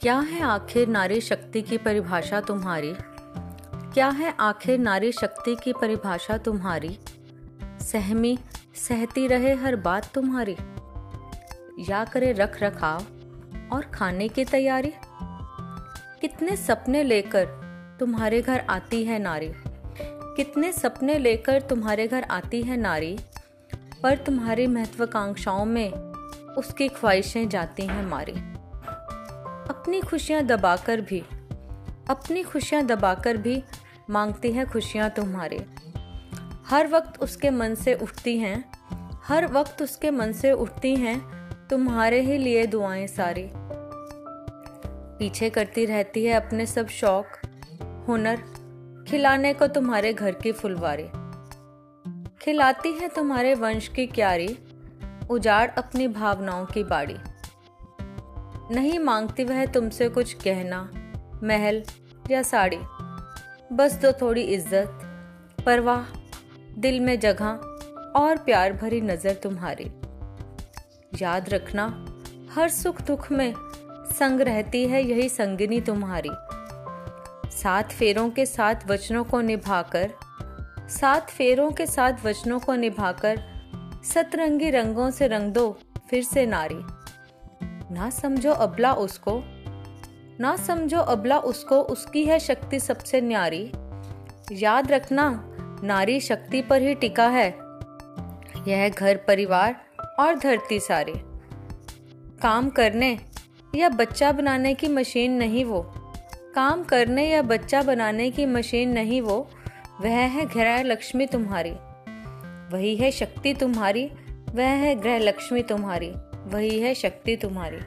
क्या है आखिर नारी शक्ति की परिभाषा तुम्हारी? क्या है आखिर नारी शक्ति की परिभाषा तुम्हारी? सहमी, सहती रहे हर बात तुम्हारी। या करे रख रखाव और खाने की तैयारी? कितने सपने लेकर तुम्हारे घर आती है नारी? कितने सपने लेकर तुम्हारे घर आती है नारी? पर तुम्हारी महत्वाकांक्षाओं में उसकी ख्वाहिशें जाती हैं मारी। अपनी खुशियाँ दबाकर भी, अपनी खुशियाँ दबाकर भी मांगती हैं खुशियाँ तुम्हारे। हर वक्त उसके मन से उठती हैं, हर वक्त उसके मन से उठती हैं तुम्हारे ही लिए दुआएँ सारी। पीछे करती रहती है अपने सब शौक, हुनर, खिलाने को तुम्हारे घर की फुलवारी। खिलाती है तुम्हारे वंश की क्यारी, उजाड़ अपनी भावनाओं की बाड़ी। नहीं मांगती वह तुमसे कुछ कहना, महल या साड़ी। बस दो थोड़ी इज़्ज़त, परवाह, दिल में जगह और प्यार भरी नज़र तुम्हारी। याद रखना, हर सुख दुख में संग रहती है यही संगिनी तुम्हारी। सात फेरों के साथ वचनों को निभाकर, सात फेरों के साथ वचनों को निभाकर, सतरंगी रंगों से रंग दो फिर से नारी। ना समझो अबला उसको। ना समझो अबला उसको, उसकी है शक्ति सबसे न्यारी। याद रखना, नारी शक्ति पर ही टिका है। यह घर, परिवार और धरती सारे। काम करने या बच्चा बनाने की मशीन नहीं वो। काम करने या बच्चा बनाने की मशीन नहीं वो, वह है ग्रह लक्ष्मी तुम्हारी। वही है शक्ति तुम्हारी, वह है ग्रह लक्ष्मी तुम्हारी। वही है शक्ति तुम्हारी।